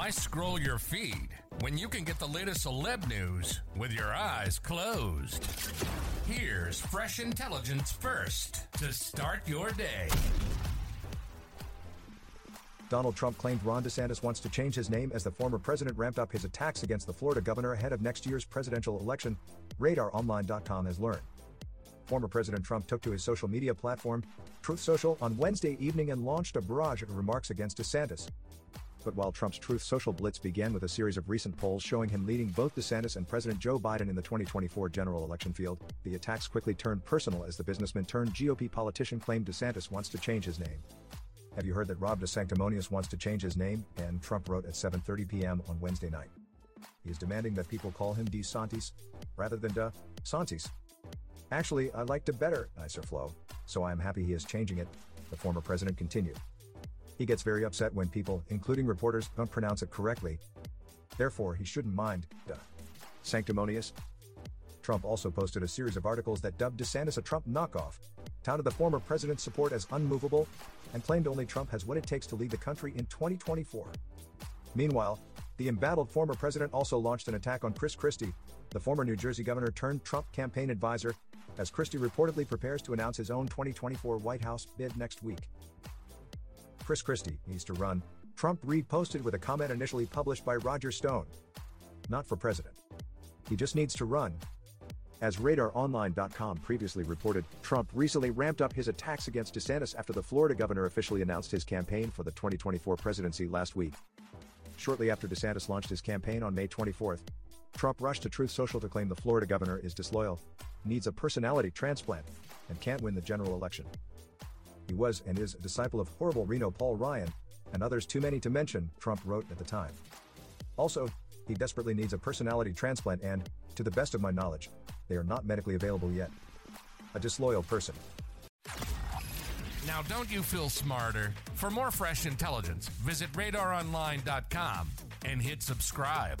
Why scroll your feed when you can get the latest celeb news with your eyes closed? Here's fresh intelligence first to start your day. Donald Trump claimed Ron DeSantis wants to change his name as the former president ramped up his attacks against the Florida governor ahead of next year's presidential election, RadarOnline.com has learned. Former President Trump took to his social media platform, Truth Social, on Wednesday evening and launched a barrage of remarks against DeSantis. But while Trump's Truth Social blitz began with a series of recent polls showing him leading both DeSantis and President Joe Biden in the 2024 general election field, the attacks quickly turned personal as the businessman turned GOP politician claimed DeSantis wants to change his name. Have you heard that Ron DeSanctimonious wants to change his name? And Trump wrote at 7:30 p.m. on Wednesday night. He is demanding that people call him DeSantis rather than De Santis. Actually, I like to better, nicer flow, so I am happy he is changing it, the former president continued. He gets very upset when people, including reporters, don't pronounce it correctly. Therefore, he shouldn't mind, duh. Sanctimonious. Trump also posted a series of articles that dubbed DeSantis a Trump knockoff, touted the former president's support as unmovable, and claimed only Trump has what it takes to lead the country in 2024. Meanwhile, the embattled former president also launched an attack on Chris Christie, the former New Jersey governor turned Trump campaign advisor, as Christie reportedly prepares to announce his own 2024 White House bid next week. Chris Christie needs to run, Trump reposted with a comment initially published by Roger Stone. Not for president. He just needs to run. As RadarOnline.com previously reported, Trump recently ramped up his attacks against DeSantis after the Florida governor officially announced his campaign for the 2024 presidency last week. Shortly after DeSantis launched his campaign on May 24th, Trump rushed to Truth Social to claim the Florida governor is disloyal, needs a personality transplant, and can't win the general election. He was and is a disciple of horrible RINO Paul Ryan, and others too many to mention, Trump wrote at the time. Also, he desperately needs a personality transplant and, to the best of my knowledge, they are not medically available yet. A disloyal person. Now, don't you feel smarter? For more fresh intelligence, visit radaronline.com and hit subscribe.